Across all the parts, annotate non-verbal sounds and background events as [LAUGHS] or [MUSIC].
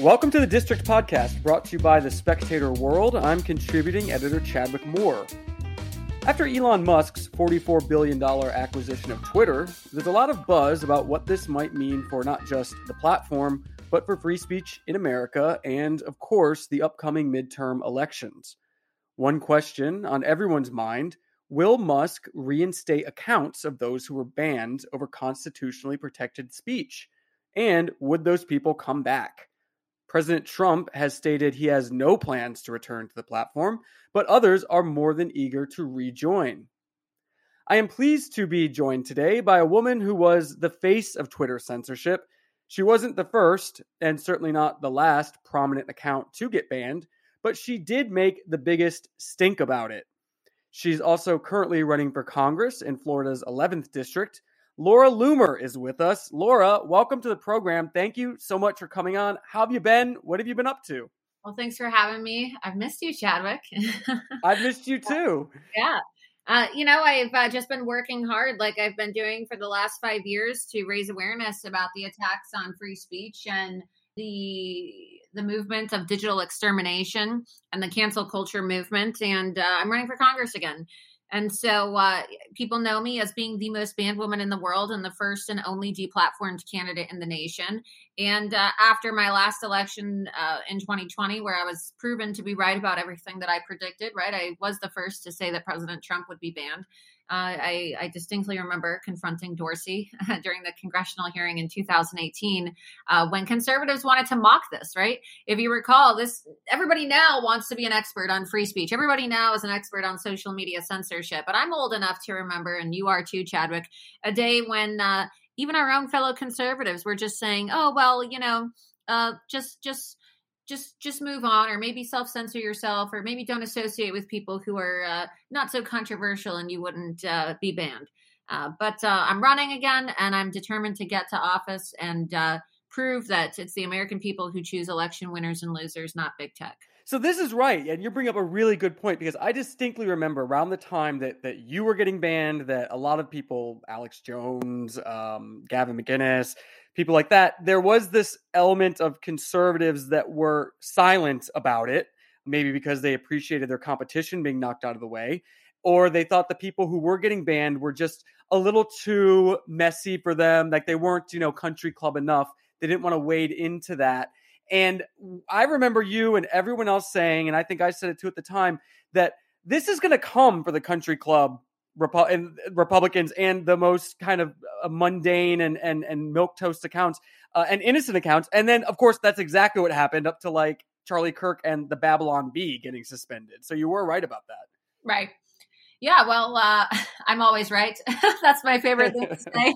Welcome to the District Podcast, brought to you by the Spectator World. I'm contributing editor Chadwick Moore. After Elon Musk's $44 billion acquisition of Twitter, there's a lot of buzz about what this might mean for not just the platform, but for free speech in America and, of course, the upcoming midterm elections. One question on everyone's mind Will Musk reinstate accounts of those who were banned over constitutionally protected speech? And would those people come back? President Trump has stated he has no plans to return to the platform, but others are more than eager to rejoin. I am pleased to be joined today by a woman who was the face of Twitter censorship. She wasn't the first, and certainly not the last, prominent account to get banned, but she did make the biggest stink about it. She's also currently running for Congress in Florida's 11th district. Laura Loomer is with us. Laura, welcome to the program. Thank you so much for coming on. How have you been? What have you been up to? Well, thanks for having me. I've missed you, Chadwick. [LAUGHS] I've missed you too. Yeah. Uh, you know, I've uh, just been working hard, like I've been doing for the last five years, to raise awareness about the attacks on free speech and the the movement of digital extermination and the cancel culture movement. And uh, I'm running for Congress again. And so uh, people know me as being the most banned woman in the world and the first and only deplatformed candidate in the nation. And uh, after my last election uh, in 2020, where I was proven to be right about everything that I predicted, right? I was the first to say that President Trump would be banned. Uh, I, I, distinctly remember confronting Dorsey [LAUGHS] during the congressional hearing in 2018 uh, when conservatives wanted to mock this. Right? If you recall, this everybody now wants to be an expert on free speech. Everybody now is an expert on social media censorship. But I'm old enough to remember, and you are too, Chadwick, a day when uh, even our own fellow conservatives were just saying, "Oh well, you know." Uh, just just just just move on or maybe self-censor yourself or maybe don't associate with people who are uh, not so controversial and you wouldn't uh, be banned. Uh, but uh, i'm running again and i'm determined to get to office and uh, prove that it's the american people who choose election winners and losers not big tech. So this is right, and you bring up a really good point because I distinctly remember around the time that that you were getting banned, that a lot of people, Alex Jones, um, Gavin McInnes, people like that, there was this element of conservatives that were silent about it, maybe because they appreciated their competition being knocked out of the way, or they thought the people who were getting banned were just a little too messy for them, like they weren't, you know, country club enough. They didn't want to wade into that. And I remember you and everyone else saying, and I think I said it too at the time, that this is going to come for the country club And Republicans and the most kind of uh, mundane and and and milk toast accounts uh, and innocent accounts. And then, of course, that's exactly what happened up to like Charlie Kirk and the Babylon Bee getting suspended. So you were right about that. Right. Yeah, well, uh, [LAUGHS] I'm always right. [LAUGHS] That's my favorite thing to say.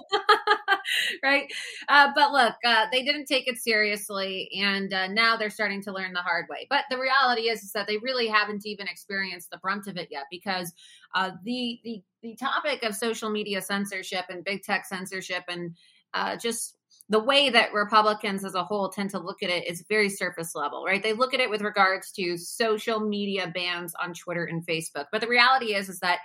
[LAUGHS] right? Uh, but look, uh, they didn't take it seriously, and uh, now they're starting to learn the hard way. But the reality is, is that they really haven't even experienced the brunt of it yet, because uh, the the the topic of social media censorship and big tech censorship and uh, just the way that Republicans as a whole tend to look at it is very surface level, right? They look at it with regards to social media bans on Twitter and Facebook. But the reality is is that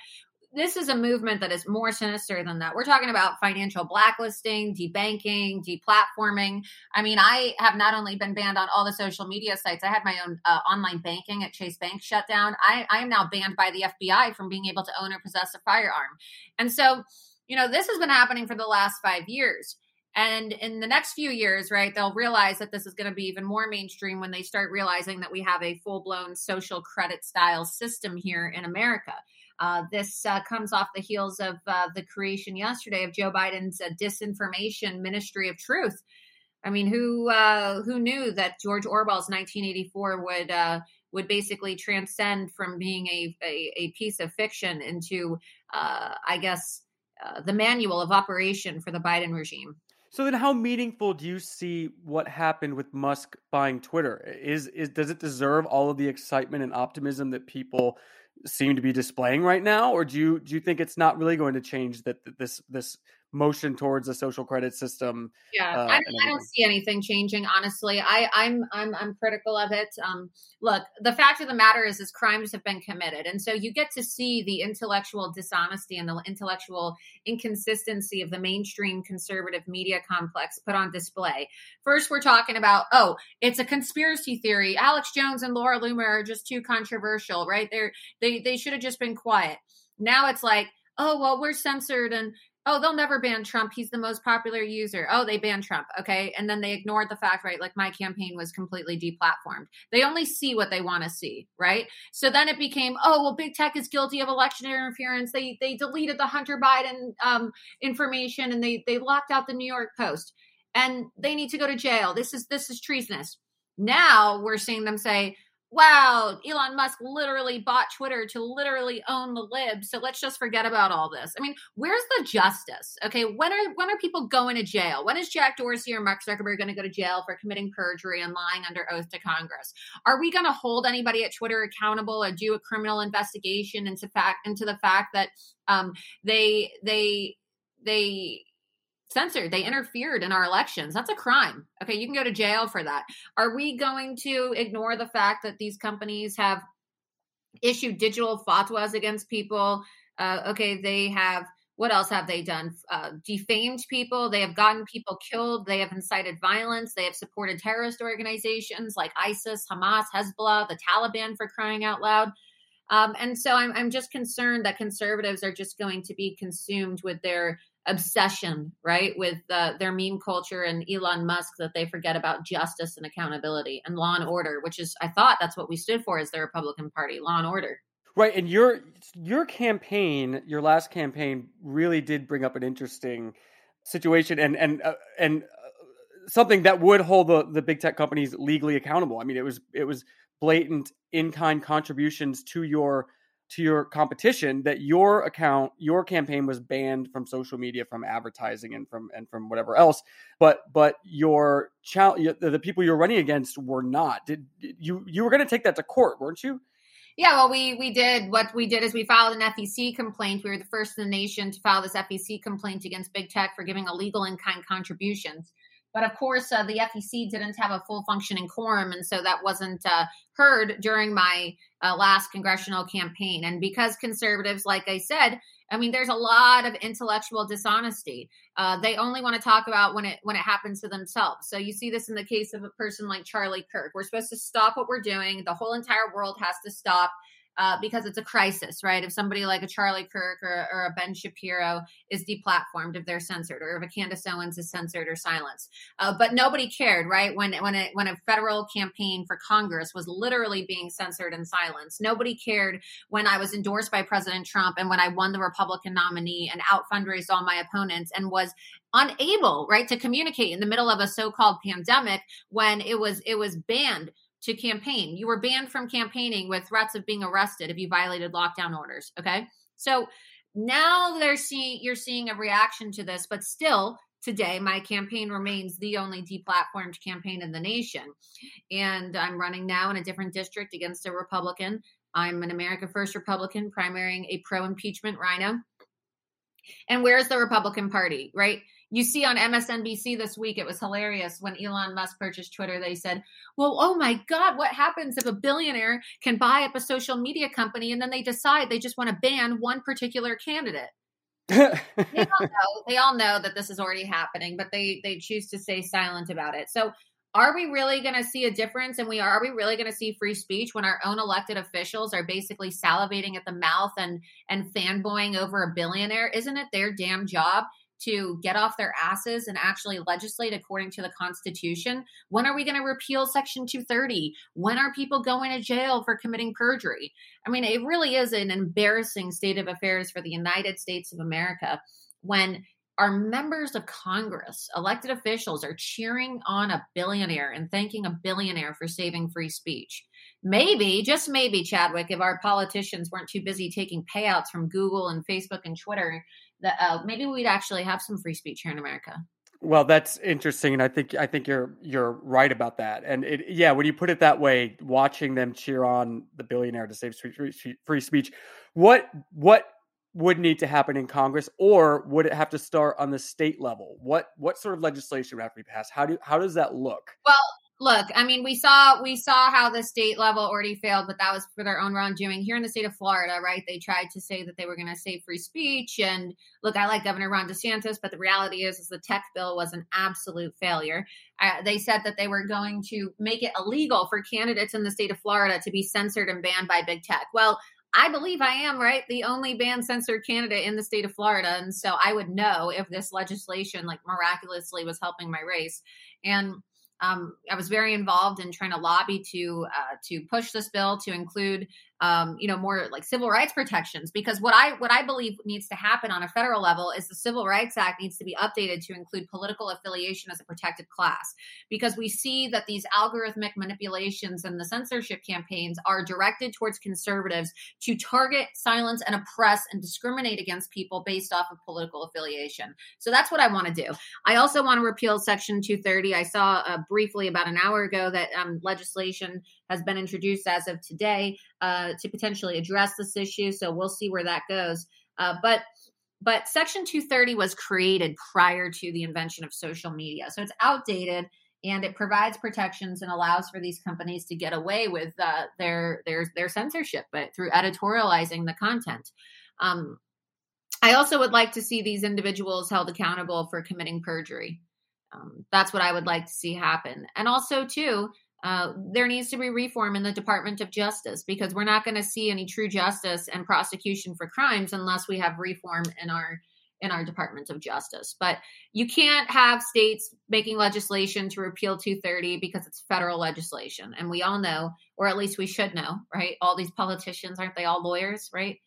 this is a movement that is more sinister than that. We're talking about financial blacklisting, debanking, deplatforming. I mean, I have not only been banned on all the social media sites, I had my own uh, online banking at Chase Bank shut down. I, I am now banned by the FBI from being able to own or possess a firearm. And so, you know, this has been happening for the last five years. And in the next few years, right, they'll realize that this is going to be even more mainstream when they start realizing that we have a full blown social credit style system here in America. Uh, this uh, comes off the heels of uh, the creation yesterday of Joe Biden's uh, disinformation Ministry of Truth. I mean, who uh, who knew that George Orwell's 1984 would uh, would basically transcend from being a, a, a piece of fiction into, I guess, the manual of operation for the Biden regime. So then, how meaningful do you see what happened with Musk buying Twitter? Is is does it deserve all of the excitement and optimism that people seem to be displaying right now, or do you do you think it's not really going to change that this this motion towards a social credit system. Yeah, uh, I, don't, I, don't, see anything changing. Honestly, I, I'm I'm I'm critical of it. Um, look, the fact of the matter is, is crimes have been committed, and so you get to see the intellectual dishonesty and the intellectual inconsistency of the mainstream conservative media complex put on display. First, we're talking about oh, it's a conspiracy theory. Alex Jones and Laura Loomer are just too controversial, right? They're they they should have just been quiet. Now it's like oh well we're censored and oh, they'll never ban Trump. He's the most popular user. Oh, they banned Trump. Okay. And then they ignored the fact, right? Like my campaign was completely deplatformed. They only see what they want to see, right? So then it became, oh, well, big tech is guilty of election interference. They they deleted the Hunter Biden um, information and they they locked out the New York Post. And they need to go to jail. This is this is treasonous. Now we're seeing them say, wow, Elon Musk literally bought Twitter to literally own the libs. So let's just forget about all this. I mean, where's the justice? Okay, when are when are people going to jail? When is Jack Dorsey or Mark Zuckerberg going to go to jail for committing perjury and lying under oath to Congress? Are we going to hold anybody at Twitter accountable or do a criminal investigation into fact into the fact that um, they they they censored. They interfered in our elections. That's a crime. Okay, you can go to jail for that. Are we going to ignore the fact that these companies have issued digital fatwas against people? Uh, okay, they have. What else have they done? Uh, defamed people. They have gotten people killed. They have incited violence. They have supported terrorist organizations like ISIS, Hamas, Hezbollah, the Taliban for crying out loud. Um, and so I'm, I'm just concerned that conservatives are just going to be consumed with their obsession, right, with their meme culture and Elon Musk that they forget about justice and accountability and law and order, which is I thought that's what we stood for as the Republican Party, law and order. Right, and your your campaign, your last campaign, really did bring up an interesting situation and and uh, and uh, something that would hold the, the big tech companies legally accountable. I mean, it was it was blatant in kind contributions to your to your competition that your account your campaign was banned from social media from advertising and from and from whatever else but but your challenge the people you're running against were not did you you were going to take that to court weren't you yeah, well, we we did what we did is we filed an FEC complaint. We were the first in the nation to file this FEC complaint against big tech for giving illegal in kind contributions. But of course, uh, the FEC didn't have a full functioning quorum, and so that wasn't uh, heard during my uh, last congressional campaign. And because conservatives, like I said, I mean, there's a lot of intellectual dishonesty. Uh, they only want to talk about when it when it happens to themselves. So you see this in the case of a person like Charlie Kirk. We're supposed to stop what we're doing. The whole entire world has to stop uh, because it's a crisis, right? If somebody like a Charlie Kirk or, or, a Ben Shapiro is deplatformed, if they're censored, or if a Candace Owens is censored or silenced, uh, but nobody cared, right? When when it, when a federal campaign for Congress was literally being censored and silenced, nobody cared when I was endorsed by President Trump and when I won the Republican nominee and out fundraised all my opponents and was unable, right, to communicate in the middle of a so-called pandemic when it was it was banned to campaign. You were banned from campaigning with threats of being arrested if you violated lockdown orders. Okay. So now they're seeing you're seeing a reaction to this, but still today my campaign remains the only deplatformed campaign in the nation. And I'm running now in a different district against a Republican. I'm an America First Republican, primarying a pro impeachment RINO. And where's the Republican Party, right? you see on MSNBC this week, it was hilarious when Elon Musk purchased Twitter. They said, Well, oh my God, what happens if a billionaire can buy up a social media company and then they decide they just want to ban one particular candidate? [LAUGHS] they, all know, they all know that this is already happening, but they they choose to stay silent about it. So are we really going to see a difference and we are, are we really going to see free speech when our own elected officials are basically salivating at the mouth and and fanboying over a billionaire isn't it their damn job to get off their asses and actually legislate according to the Constitution? When are we going to repeal Section 230? When are people going to jail for committing perjury? I mean, it really is an embarrassing state of affairs for the United States of America when our members of Congress, elected officials, are cheering on a billionaire and thanking a billionaire for saving free speech. Maybe, just maybe, Chadwick, if our politicians weren't too busy taking payouts from Google and Facebook and Twitter, that uh, maybe we'd actually have some free speech here in America. Well, that's interesting, and I think I think you're you're right about that. And it, yeah, when you put it that way, watching them cheer on the billionaire to save free, free speech, what what would need to happen in Congress, or would it have to start on the state level? What what sort of legislation would have to be passed? How do how does that look? Well, look, I mean, we saw we saw how the state level already failed, but that was for their own wrongdoing. Here in the state of Florida, right? They tried to say that they were going to save free speech, and look, I like Governor Ron DeSantis, but the reality is, is the tech bill was an absolute failure. Uh, they said that they were going to make it illegal for candidates in the state of Florida to be censored and banned by big tech. Well. I believe I am, right? The only banned censored candidate in the state of Florida. And so I would know if this legislation, like miraculously, was helping my race. And um, I was very involved in trying to lobby to uh, to push this bill to include um, you know more like civil rights protections because what I what I believe needs to happen on a federal level is the Civil Rights Act needs to be updated to include political affiliation as a protected class because we see that these algorithmic manipulations and the censorship campaigns are directed towards conservatives to target, silence, and oppress and discriminate against people based off of political affiliation. So that's what I want to do. I also want to repeal Section 230. I saw uh, briefly about an hour ago that um, legislation has been introduced as of today uh, to potentially address this issue. So we'll see where that goes. Uh, but but Section 230 was created prior to the invention of social media, so it's outdated and it provides protections and allows for these companies to get away with uh, their their their censorship, but through editorializing the content. Um, I also would like to see these individuals held accountable for committing perjury. Um, that's what I would like to see happen, and also too uh, there needs to be reform in the Department of Justice because we're not going to see any true justice and prosecution for crimes unless we have reform in our in our Department of Justice. But you can't have states making legislation to repeal 230 because it's federal legislation, and we all know, or at least we should know, right? All these politicians aren't they all lawyers, right?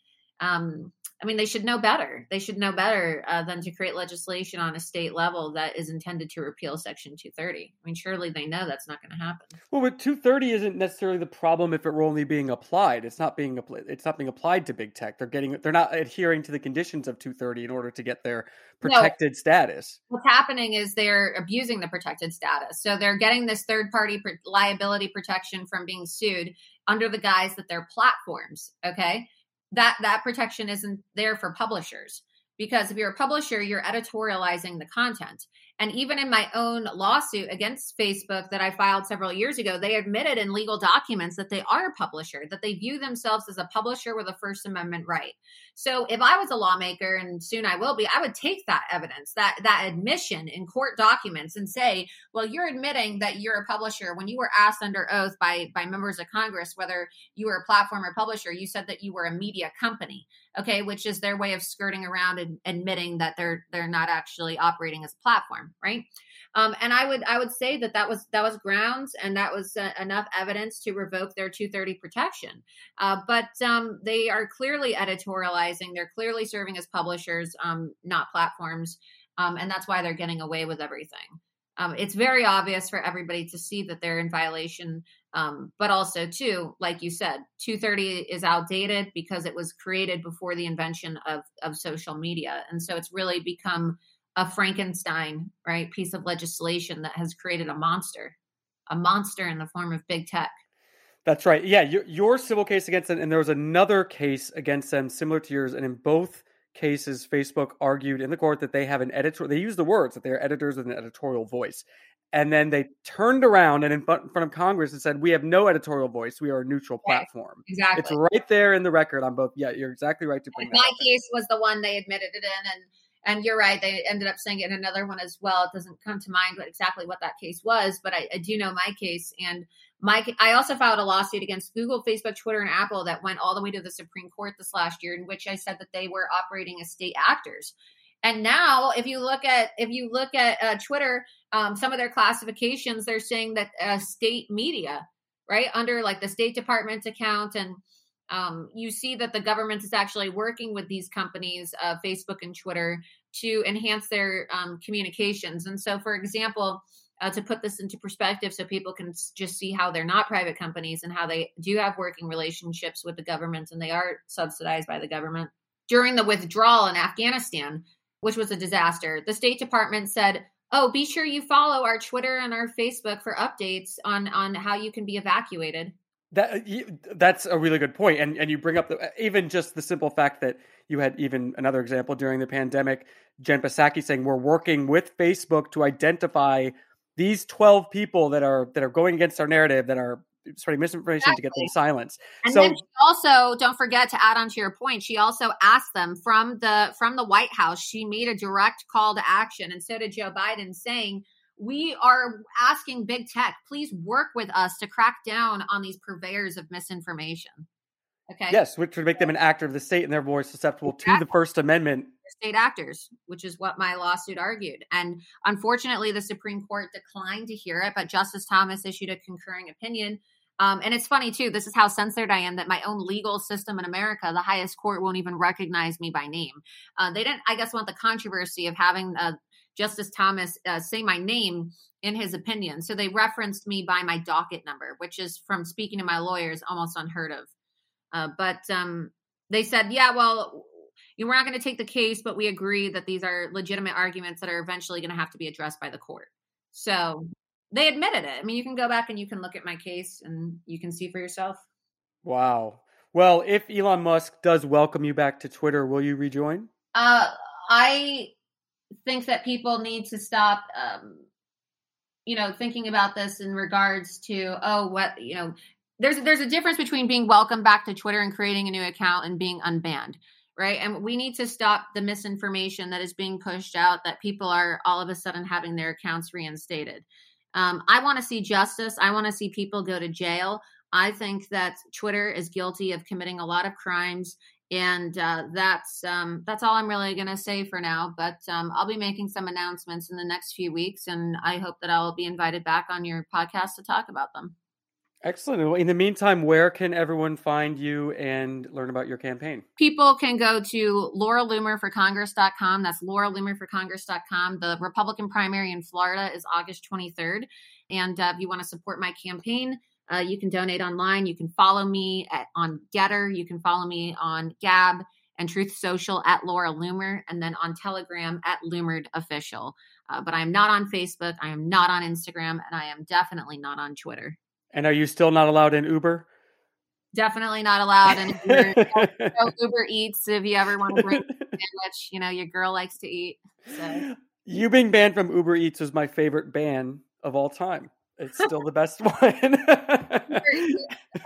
Um, I mean, they should know better. They should know better uh, than to create legislation on a state level that is intended to repeal Section 230. I mean, surely they know that's not going to happen. Well, but 230 isn't necessarily the problem if it were only being applied. It's not being it's not being applied to big tech. They're getting they're not adhering to the conditions of 230 in order to get their protected no, status. What's happening is they're abusing the protected status. So they're getting this third party liability protection from being sued under the guise that they're platforms. Okay that that protection isn't there for publishers because if you're a publisher you're editorializing the content and even in my own lawsuit against Facebook that I filed several years ago, they admitted in legal documents that they are a publisher, that they view themselves as a publisher with a First Amendment right. So if I was a lawmaker, and soon I will be, I would take that evidence, that that admission in court documents, and say, well, you're admitting that you're a publisher. When you were asked under oath by by members of Congress whether you were a platform or publisher, you said that you were a media company okay which is their way of skirting around and admitting that they're they're not actually operating as a platform right? Um, and i would i would say that that was that was grounds and that was uh, enough evidence to revoke their 230 protection. Uh, but um, they are clearly editorializing they're clearly serving as publishers um, not platforms um, and that's why they're getting away with everything um, it's very obvious for everybody to see that they're in violation um, but also, too, like you said, 230 is outdated because it was created before the invention of, of social media. And so it's really become a Frankenstein, right, piece of legislation that has created a monster, a monster in the form of big tech. That's right. Yeah, your, your civil case against them, and there was another case against them similar to yours, and in both cases, Facebook argued in the court that they have an editor. They use the words that they are editors with an editorial voice, and then they turned around and in front of Congress and said, "We have no editorial voice. We are a neutral platform." Exactly. It's right there in the record on both. Yeah, you're exactly right to bring My case was the one they admitted it in, and and you're right. They ended up saying it in another one as well. It doesn't come to mind what exactly what that case was, but I, I do know my case. And my I also filed a lawsuit against Google, Facebook, Twitter, and Apple that went all the way to the Supreme Court this last year, in which I said that they were operating as state actors. And now, if you look at if you look at uh, Twitter, um, some of their classifications, they're saying that uh, state media, right, under like the State Department's account, and um, you see that the government is actually working with these companies, uh, Facebook and Twitter, to enhance their um, communications. And so, for example, uh, to put this into perspective so people can just see how they're not private companies and how they do have working relationships with the government and they are subsidized by the government. During the withdrawal in Afghanistan, which was a disaster. The State Department said, "Oh, be sure you follow our Twitter and our Facebook for updates on on how you can be evacuated." That that's a really good point, and and you bring up the even just the simple fact that You had even another example during the pandemic, Jen Psaki saying we're working with Facebook to identify these 12 people that are that are going against our narrative that are spreading misinformation exactly. to get them silenced. And so, then she also don't forget to add on to your point. She also asked them from the from the White House. She made a direct call to action, and so did Joe Biden, saying we are asking big tech, please work with us to crack down on these purveyors of misinformation. Okay. Yes, which would make them an actor of the state and therefore susceptible exactly. to the First Amendment. State actors, which is what my lawsuit argued. And unfortunately, the Supreme Court declined to hear it, but Justice Thomas issued a concurring opinion. Um, and it's funny, too, this is how censored I am that my own legal system in America, the highest court, won't even recognize me by name. Uh, they didn't, I guess, want the controversy of having uh, Justice Thomas uh, say my name in his opinion. So they referenced me by my docket number, which is from speaking to my lawyers almost unheard of. Uh, but um, they said, yeah, well, we're not going to take the case, but we agree that these are legitimate arguments that are eventually going to have to be addressed by the court. So they admitted it. I mean, you can go back and you can look at my case and you can see for yourself. Wow. Well, if Elon Musk does welcome you back to Twitter, will you rejoin? Uh, I think that people need to stop um, you know thinking about this in regards to oh what you know there's there's a difference between being welcomed back to Twitter and creating a new account and being unbanned right and we need to stop the misinformation that is being pushed out that people are all of a sudden having their accounts reinstated um, i want to see justice i want to see people go to jail i think that twitter is guilty of committing a lot of crimes and uh, that's um, that's all I'm really going to say for now. But um, I'll be making some announcements in the next few weeks, and I hope that I'll be invited back on your podcast to talk about them. Excellent. In the meantime, where can everyone find you and learn about your campaign? People can go to lauraloomerforcongress.com. That's lauraloomerforcongress.com. The Republican primary in Florida is August 23rd. And uh, if you want to support my campaign, uh, you can donate online. You can follow me at, on Gettr. You can follow me on Gab and Truth Social at Laura Loomer, and then on Telegram at Loomered Official. Uh, but I am not on Facebook. I am not on Instagram, and I am definitely not on Twitter. And are you still not allowed in Uber? Definitely not allowed in Uber. [LAUGHS] Uber Eats if you ever want to bring a sandwich. You know, your girl likes to eat. So. You being banned from Uber Eats is my favorite ban of all time. It's [LAUGHS] still the best [LAUGHS] one. um,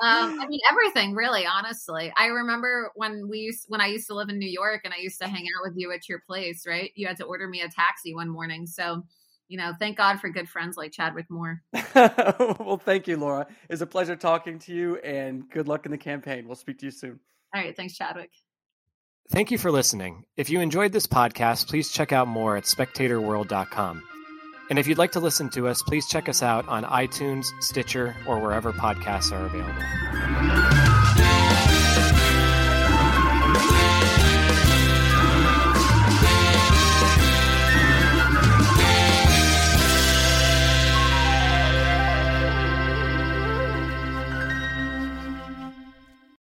I mean, everything really. Honestly, I remember when we used when I used to live in New York and I used to hang out with you at your place. Right, you had to order me a taxi one morning. So, you know, thank God for good friends like Chadwick Moore. [LAUGHS] well, thank you, Laura. It's a pleasure talking to you, and good luck in the campaign. We'll speak to you soon. All right, thanks, Chadwick. Thank you for listening. If you enjoyed this podcast, please check out more at spectatorworld.com. And if you'd like to listen to us, please check us out on iTunes, Stitcher, or wherever podcasts are available.